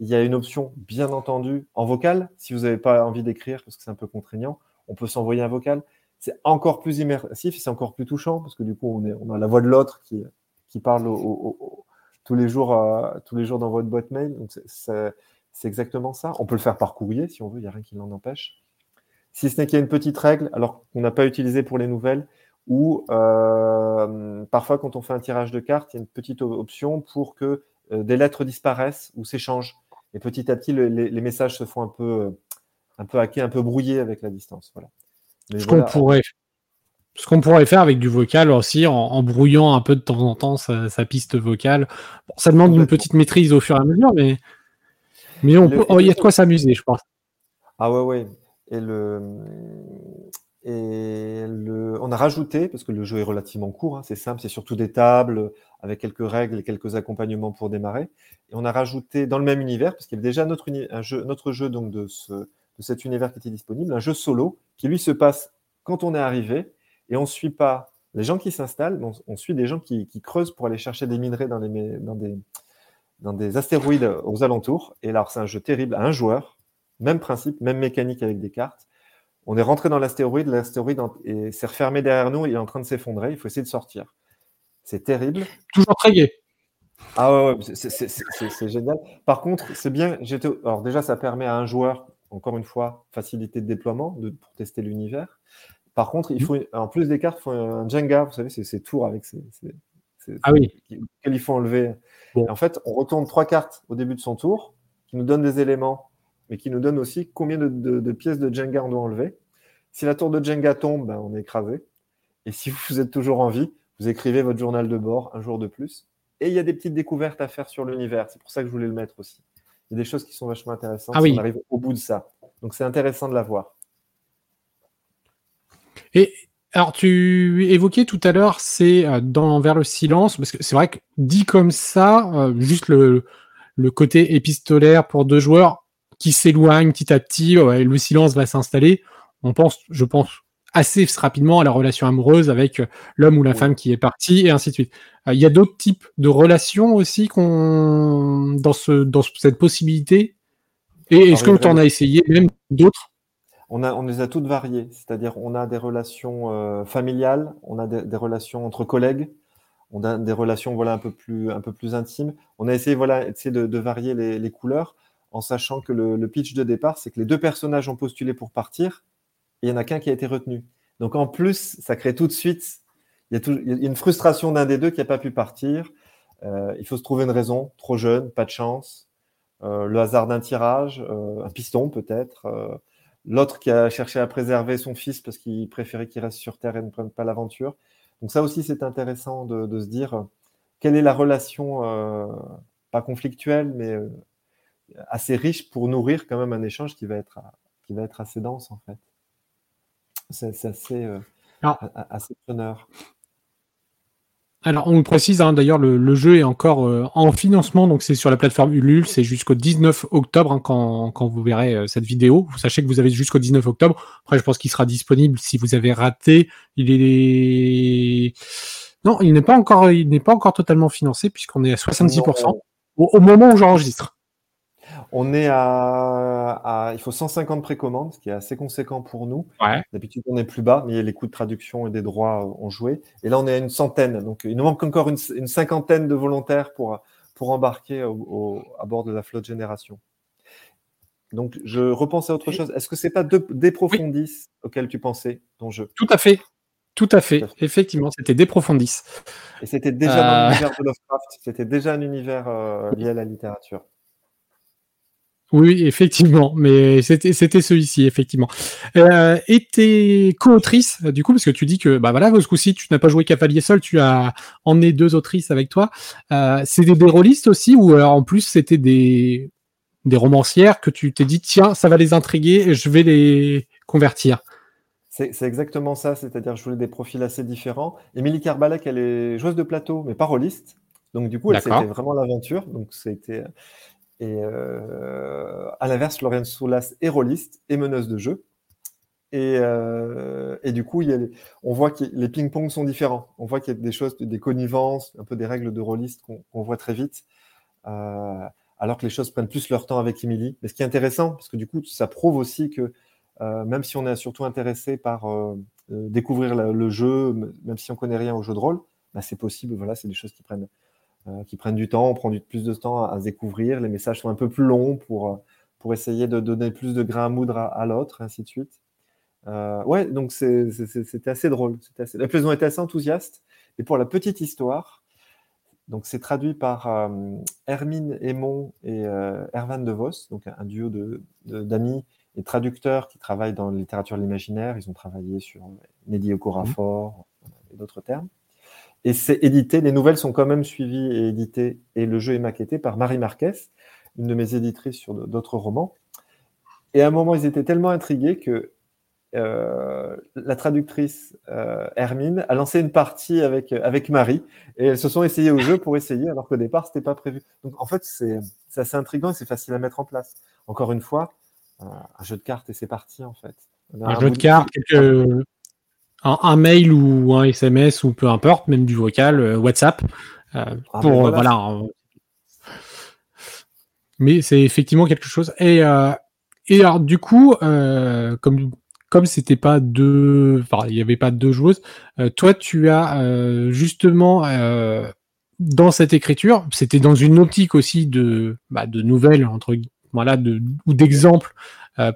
il y a une option, bien entendu, en vocal. Si vous n'avez pas envie d'écrire, parce que c'est un peu contraignant, on peut s'envoyer un vocal. C'est encore plus immersif, c'est encore plus touchant, parce que du coup, on, a la voix de l'autre qui, qui parle tous les jours, euh, tous les jours dans votre boîte mail. Donc, c'est exactement ça. On peut le faire par courrier, si on veut, il n'y a rien qui l'en empêche. Si ce n'est qu'il y a une petite règle, alors qu'on n'a pas utilisé pour les nouvelles, ou euh, parfois, quand on fait un tirage de cartes, il y a une petite option pour que euh, des lettres disparaissent ou s'échangent. Et petit à petit, les, messages se font un peu, euh, un peu hackés, un peu brouillés avec la distance. Voilà. ce qu'on pourrait, ce qu'on pourrait faire avec du vocal aussi, en, brouillant un peu de temps en temps sa, piste vocale. ça demande une petite maîtrise au fur et à mesure, mais, mais on peut, oh, il y a de quoi s'amuser, je pense. Ah ouais, ouais. Et le, et le, on a rajouté, parce que le jeu est relativement court, hein, c'est simple, c'est surtout des tables avec quelques règles et quelques accompagnements pour démarrer. Et on a rajouté dans le même univers, parce qu'il y avait déjà notre, un jeu, notre jeu donc de, ce, de cet univers qui était disponible, un jeu solo qui lui se passe quand on est arrivé et on ne suit pas les gens qui s'installent, on, on, suit des gens qui, qui, creusent pour aller chercher des minerais dans, dans, des, dans des astéroïdes aux alentours. Et alors c'est un jeu terrible à un joueur, même principe, même mécanique avec des cartes on est rentré dans l'astéroïde, l'astéroïde s'est refermé derrière nous, il est en train de s'effondrer, il faut essayer de sortir. C'est terrible. Toujours très gai. Ah ouais, ouais c'est génial. Par contre, c'est bien. Alors déjà, ça permet à un joueur, encore une fois, facilité de déploiement de, pour tester l'univers. Par contre, il mmh. faut, en plus des cartes, il faut un Jenga, vous savez, c'est ces tours avec ces, ah oui. qu'il faut enlever. En fait, on retourne trois cartes au début de son tour, qui nous donnent des éléments mais qui nous donne aussi combien de, pièces de Jenga on doit enlever. Si la tour de Jenga tombe, ben, on est écrasé. Et si vous êtes toujours en vie, vous écrivez votre journal de bord un jour de plus. Et il y a des petites découvertes à faire sur l'univers. C'est pour ça que je voulais le mettre aussi. Il y a des choses qui sont vachement intéressantes. Ah oui. On arrive au bout de ça. Donc c'est intéressant de la voir. Et alors tu évoquais tout à l'heure, c'est euh, dans vers le silence, parce que c'est vrai que dit comme ça, euh, juste le, le côté épistolaire pour deux joueurs, qui s'éloigne petit à petit, le silence va s'installer. On pense, je pense, assez rapidement à la relation amoureuse avec euh, l'homme ou la femme qui est parti, et ainsi de suite. Euh, il y a d'autres types de relations aussi qu'on dans, ce, dans cette possibilité? Et est-ce que tu en as essayé même d'autres? On, a, on les a toutes variées, c'est-à-dire on a des relations euh, familiales, on a des, relations entre collègues, on a des relations voilà un peu plus un peu plus intimes. On a essayé voilà de, de varier les, les couleurs en sachant que le, pitch de départ, c'est que les deux personnages ont postulé pour partir, il n'y en a qu'un qui a été retenu. Donc en plus, ça crée tout de suite, y une frustration d'un des deux qui n'a pas pu partir. Euh, il faut se trouver une raison, trop jeune, pas de chance, euh, le hasard d'un tirage, un piston peut-être, l'autre qui a cherché à préserver son fils parce qu'il préférait qu'il reste sur Terre et ne prenne pas l'aventure. Donc ça aussi, c'est intéressant de, se dire quelle est la relation, euh, pas conflictuelle, mais euh, assez riche pour nourrir quand même un échange qui va être, qui va être assez dense en fait. C'est assez, euh, assez preneur. Alors, on précise, hein, d'ailleurs, le, jeu est encore euh, en financement, donc c'est sur la plateforme Ulule, c'est jusqu'au 19 octobre hein, quand, quand, vous verrez euh, cette vidéo. Vous sachez que vous avez jusqu'au 19 octobre. Après, je pense qu'il sera disponible si vous avez raté. Il est non, il n'est pas encore, il n'est pas encore totalement financé puisqu'on est à 66% au, moment où j'enregistre. On est à, il faut 150 précommandes, ce qui est assez conséquent pour nous. D'habitude, on est plus bas, mais les coûts de traduction et des droits ont joué. Et là, on est à une centaine. Donc, il nous manque encore une, cinquantaine de volontaires pour, pour embarquer à bord de la flotte génération. Donc, je repense à autre chose. Est-ce que c'est pas des profondis auxquels tu pensais, ton jeu? Tout à fait. Tout à fait. Effectivement, c'était des profondis. Et c'était déjà dans euh. l'univers de Lovecraft. C'était déjà un univers euh, lié à la littérature. Oui, effectivement, mais c'était celui-ci, effectivement. Euh, et tes co-autrices, du coup, parce que tu dis que, bah voilà, ce coup-ci, tu n'as pas joué Cavalier seul, tu as emmené deux autrices avec toi. Euh, c'était des rôlistes aussi, ou alors en plus c'était des, des romancières que tu t'es dit, tiens, ça va les intriguer, je vais les convertir. C'est exactement ça, c'est-à-dire je voulais des profils assez différents. Émilie Carbalek, elle est joueuse de plateau, mais pas rôliste. Donc du coup, elle c'était vraiment l'aventure. Donc c'était et euh, à l'inverse, Lauriane Soulas est rôliste et meneuse de jeu. Et, euh, du coup, on voit que les ping-pong sont différents. On voit qu'il y a des choses, des connivences, un peu des règles de rôliste qu'on voit très vite, euh, alors que les choses prennent plus leur temps avec Emily. Mais ce qui est intéressant, parce que du coup, ça prouve aussi que même si on est surtout intéressé par découvrir le jeu, même si on connaît rien au jeu de rôle, bah, c'est possible. Voilà, c'est des choses qui prennent qui prennent du temps, on prend du, plus de temps à, découvrir. Les messages sont un peu plus longs pour, euh, pour essayer de donner plus de grain à moudre à, l'autre, ainsi de suite. Euh, ouais, donc c'était assez drôle. Assez... Les ont été assez enthousiastes. Et pour la petite histoire, donc c'est traduit par Hermine Aymon et Ervan De Vos, donc un, duo d'amis de, et traducteurs qui travaillent dans la littérature de l'imaginaire. Ils ont travaillé sur Neddy Okorafor mmh. et d'autres termes. Et c'est édité, les nouvelles sont quand même suivies et éditées, et le jeu est maquetté par Marie Marquez, une de mes éditrices sur d'autres romans. Et à un moment, ils étaient tellement intrigués que euh, la traductrice euh, Hermine a lancé une partie avec, avec Marie, et elles se sont essayées au jeu pour essayer, alors qu'au départ, c'était pas prévu. Donc en fait, c'est assez intriguant et c'est facile à mettre en place. Encore une fois, euh, un jeu de cartes et c'est parti en fait. Un, jeu de cartes, un, mail ou un SMS ou peu importe, même du vocal, euh, WhatsApp. Euh, ah, pour ben voilà. Mais c'est effectivement quelque chose. Et, euh, et alors du coup, comme comme c'était pas deux, enfin il n'y avait pas deux joueuses, toi tu as justement dans cette écriture, c'était dans une optique aussi de bah, de nouvelles entre voilà de ou d'exemples.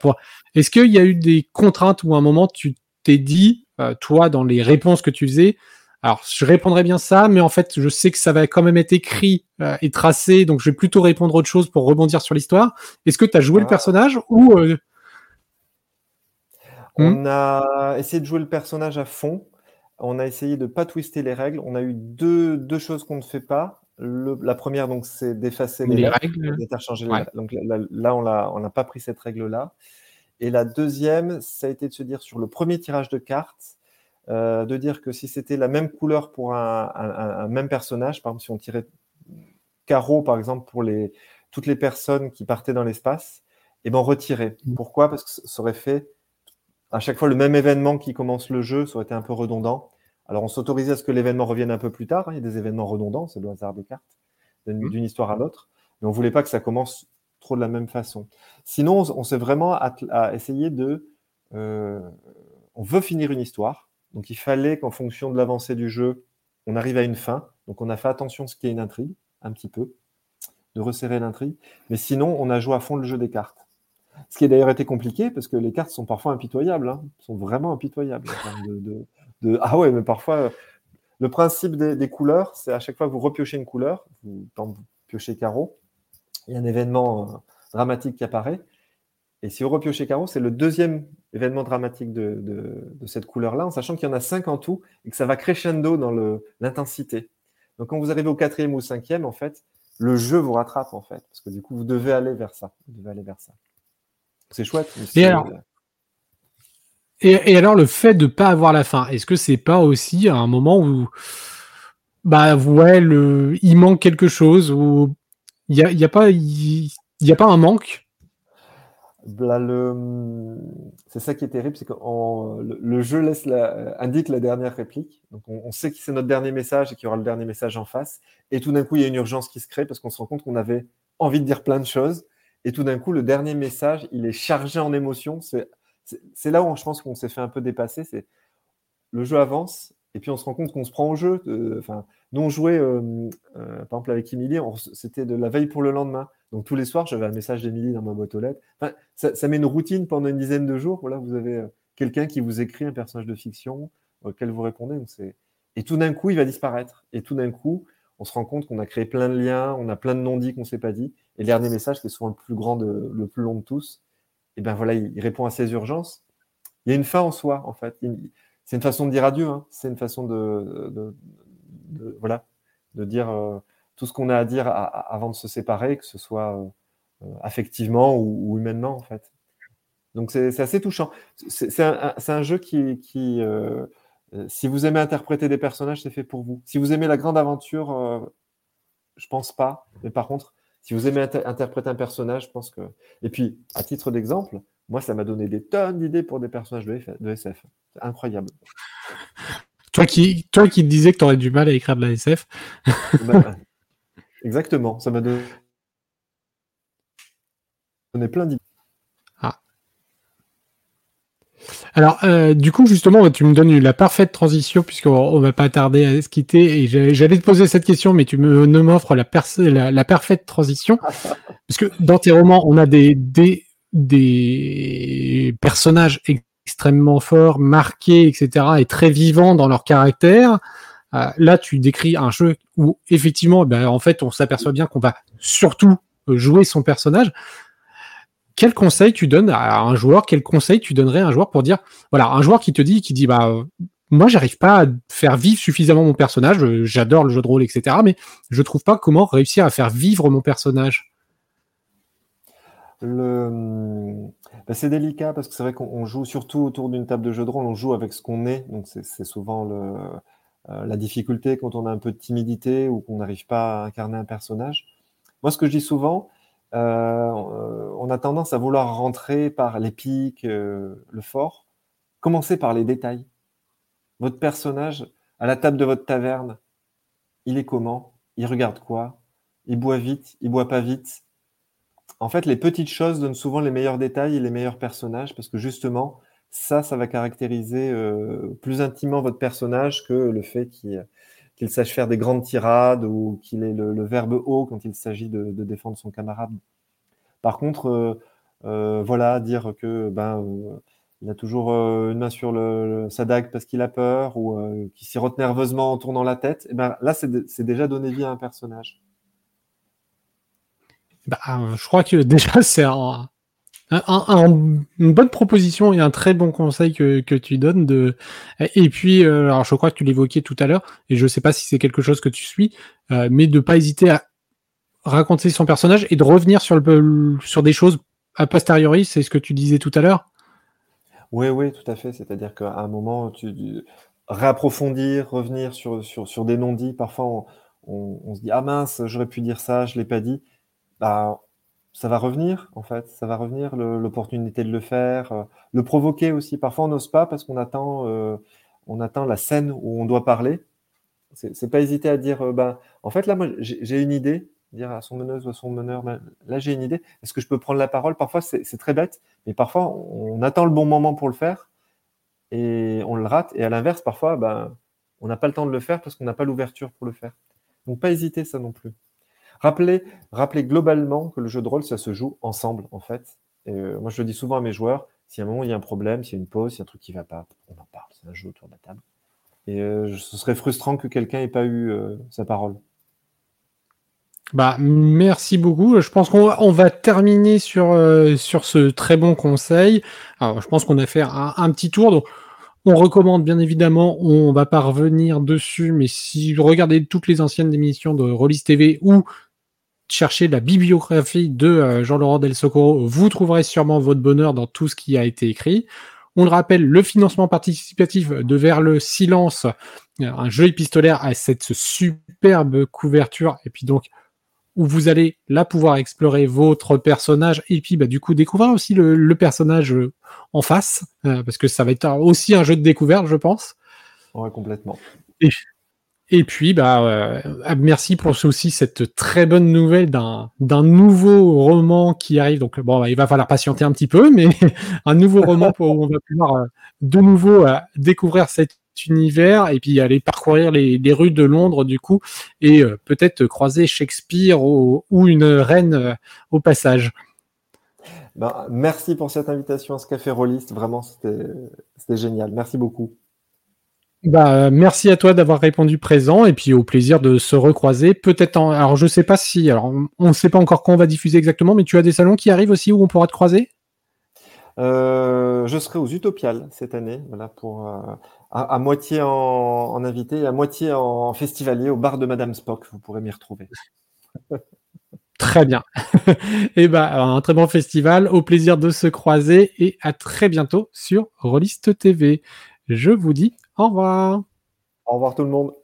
pour... Est-ce qu'il y a eu des contraintes ou un moment tu t'es dit euh, toi, dans les réponses que tu faisais, alors je répondrais bien ça, mais en fait, je sais que ça va quand même être écrit euh, et tracé, donc je vais plutôt répondre autre chose pour rebondir sur l'histoire. Est-ce que tu as joué le ah. personnage ou euh, On hmm a essayé de jouer le personnage à fond. On a essayé de pas twister les règles. On a eu deux, deux choses qu'on ne fait pas. la première, donc, c'est d'effacer les, règles, d'interchanger les Donc là, on n'a pas pris cette règle-là. Et la deuxième, ça a été de se dire sur le premier tirage de cartes, euh, de dire que si c'était la même couleur pour un, même personnage, par exemple si on tirait carreau par exemple pour les, toutes les personnes qui partaient dans l'espace, et eh ben on retirait. Mmh. Pourquoi? Parce que ça aurait fait à chaque fois le même événement qui commence le jeu, ça aurait été un peu redondant. Alors on s'autorisait à ce que l'événement revienne un peu plus tard, hein. il y a des événements redondants, c'est le hasard des cartes, d'une mmh. histoire à l'autre, mais on voulait pas que ça commence de la même façon. Sinon, on, s'est vraiment à, essayer de... Euh, on veut finir une histoire, donc il fallait qu'en fonction de l'avancée du jeu, on arrive à une fin. Donc on a fait attention à ce qui est une intrigue, un petit peu, de resserrer l'intrigue. Mais sinon, on a joué à fond le jeu des cartes. Ce qui a d'ailleurs été compliqué parce que les cartes sont parfois impitoyables, hein, sont vraiment impitoyables. De, Ah ouais, mais parfois, le principe des, couleurs, c'est à chaque fois que vous repiochez une couleur, vous, vous piochez carreau, il y a un événement euh, dramatique qui apparaît. Et si vous repiochez carreau, c'est le deuxième événement dramatique de, cette couleur-là, en sachant qu'il y en a cinq en tout et que ça va crescendo dans l'intensité. Donc quand vous arrivez au quatrième ou au cinquième, en fait, le jeu vous rattrape, en fait, parce que du coup, vous devez aller vers ça. Vous devez aller vers ça. C'est chouette. Et alors, et, alors, le fait de ne pas avoir la fin, est-ce que c'est pas aussi un moment où, bah ouais, le, il manque quelque chose ou il n'y a, y a, pas, il, y a pas un manque? C'est ça qui est terrible, c'est que le, jeu laisse la... indique la dernière réplique. Donc on, sait que c'est notre dernier message et qu'il y aura le dernier message en face. Et tout d'un coup, il y a une urgence qui se crée parce qu'on se rend compte qu'on avait envie de dire plein de choses. Et tout d'un coup, le dernier message, il est chargé en émotions. C'est là où je pense qu'on s'est fait un peu dépasser. Le jeu avance et puis on se rend compte qu'on se prend au jeu. Enfin, nous on jouait, euh, euh, par exemple avec Émilie, c'était de la veille pour le lendemain. Donc tous les soirs, j'avais un message d'Émilie dans ma boîte aux lettres. Enfin, ça, met une routine pendant une dizaine de jours. Voilà, vous avez euh, quelqu'un qui vous écrit un personnage de fiction auquel vous répondez. Donc et tout d'un coup, il va disparaître. Et tout d'un coup, on se rend compte qu'on a créé plein de liens, on a plein de non-dits qu'on ne s'est pas dit. Et le dernier message, qui est souvent le plus grand, le plus long de tous, et ben voilà, il, répond à ses urgences. Il y a une fin en soi, en fait. C'est une façon de dire adieu. Hein. C'est une façon de, voilà, de dire euh, tout ce qu'on a à dire avant de se séparer, que ce soit euh, euh, affectivement ou, humainement, en fait. Donc c'est assez touchant. C'est un, jeu qui, si vous aimez interpréter des personnages, c'est fait pour vous. Si vous aimez la grande aventure, je pense pas. Mais par contre, si vous aimez interpréter un personnage, je pense que. Et puis, à titre d'exemple, moi, ça m'a donné des tonnes d'idées pour des personnages de, de SF. C'est incroyable. Toi qui, toi qui disais que tu aurais du mal à écrire de la SF. Bah, Exactement, ça m'a donné plein d'idées. Ah. Alors, euh, du coup, justement, tu me donnes la parfaite transition, puisqu'on ne va pas tarder à se quitter. Et j'allais te poser cette question, mais tu me, m'offres la, la, parfaite transition. parce que dans tes romans, on a des, des, des personnages extrêmement forts, marqués, etc., et très vivants dans leur caractère. Euh, là, tu décris un jeu où effectivement, ben, en fait, on s'aperçoit bien qu'on va surtout euh, jouer son personnage. Quel conseil tu donnes à un joueur? Quel conseil tu donnerais à un joueur pour dire, voilà, un joueur qui te dit, qui dit, bah, moi, j'arrive pas à faire vivre suffisamment mon personnage. Euh, j'adore le jeu de rôle, etc. Mais je trouve pas comment réussir à faire vivre mon personnage. Le... Ben, c'est délicat parce que c'est vrai qu'on joue surtout autour d'une table de jeu de rôle, on joue avec ce qu'on est, donc c'est souvent le, euh, la difficulté quand on a un peu de timidité ou qu'on n'arrive pas à incarner un personnage. Moi, ce que je dis souvent, euh, on a tendance à vouloir rentrer par l'épique, euh, le fort. Commencez par les détails. Votre personnage, à la table de votre taverne, il est comment? Il regarde quoi? Il boit vite? Il boit pas vite? En fait, les petites choses donnent souvent les meilleurs détails et les meilleurs personnages parce que justement, ça, ça va caractériser euh, plus intimement votre personnage que le fait qu'il sache faire des grandes tirades ou qu'il ait le, verbe haut quand il s'agit de, défendre son camarade. Par contre, euh, euh, voilà, dire que ben il a toujours une main sur le, sa dague parce qu'il a peur ou qu'il s'y rote nerveusement en tournant la tête, et ben là c'est déjà donner vie à un personnage. Bah, je crois que déjà c'est un, une bonne proposition et un très bon conseil que, que tu donnes. De... Et puis, euh, alors je crois que tu l'évoquais tout à l'heure, et je ne sais pas si c'est quelque chose que tu suis, euh, mais de pas hésiter à raconter son personnage et de revenir sur, le, sur des choses a posteriori, c'est ce que tu disais tout à l'heure. Oui, oui, tout à fait. C'est-à-dire qu'à un moment, tu réapprofondir, revenir sur, sur, sur des non-dits. Parfois, on, on, on, se dit Ah mince, j'aurais pu dire ça, je ne l'ai pas dit. Bah, ça va revenir, en fait. Ça va revenir, l'opportunité de le faire. Euh, le provoquer aussi. Parfois, on n'ose pas parce qu'on attend, euh, on attend la scène où on doit parler. C'est pas hésiter à dire, euh, ben, en fait, là, moi, j'ai une idée. Dire à son meneuse ou à son meneur, ben, là, j'ai une idée. Est-ce que je peux prendre la parole? Parfois, c'est très bête, mais parfois, on attend le bon moment pour le faire et on le rate. Et à l'inverse, parfois, ben, on n'a pas le temps de le faire parce qu'on n'a pas l'ouverture pour le faire. Donc, pas hésiter, ça non plus. Rappelez, rappelez globalement que le jeu de rôle, ça se joue ensemble, en fait. Et euh, moi, je le dis souvent à mes joueurs, si à un moment il y a un problème, s'il y a une pause, s'il y a un truc qui va pas, on en parle, c'est un jeu autour de la table. Et euh, ce serait frustrant que quelqu'un ait pas eu euh, sa parole. Bah, merci beaucoup. Je pense qu'on va, terminer sur, sur ce très bon conseil. Alors, je pense qu'on a fait un, un petit tour. Donc, on recommande bien évidemment, on va pas revenir dessus, mais si vous regardez toutes les anciennes émissions de Rollis TV ou cherchez la bibliographie de euh, Jean-Laurent Del Socorro, vous trouverez sûrement votre bonheur dans tout ce qui a été écrit. On le rappelle, le financement participatif de Vers le silence, euh, un jeu épistolaire à cette superbe couverture, et puis donc où vous allez là pouvoir explorer votre personnage et puis bah, du coup découvrir aussi le, personnage euh, en face, parce que ça va être aussi un jeu de découverte, je pense. Ouais, complètement. Et, et puis, bah, euh, merci pour aussi cette très bonne nouvelle d'un d'un nouveau roman qui arrive. Donc, bon, il va falloir patienter un petit peu, mais un nouveau roman pour où on va pouvoir euh, de nouveau euh, découvrir cet univers et puis aller parcourir les, les rues de Londres du coup et peut-être croiser Shakespeare ou, une reine au passage. Ben, merci pour cette invitation à ce café rôliste. Vraiment, c'était génial. Merci beaucoup. Bah, merci à toi d'avoir répondu présent et puis au plaisir de se recroiser. Peut-être en... Alors, je sais pas si. Alors, on ne sait pas encore quand on va diffuser exactement, mais tu as des salons qui arrivent aussi où on pourra te croiser? Euh, Je serai aux Utopiales cette année, voilà, pour, euh, à, moitié en, invité et à moitié en festivalier au bar de Madame Spock. Vous pourrez m'y retrouver. Très bien. et eh bah, un très bon festival. Au plaisir de se croiser et à très bientôt sur Rollist TV. Je vous dis au revoir. Au revoir tout le monde.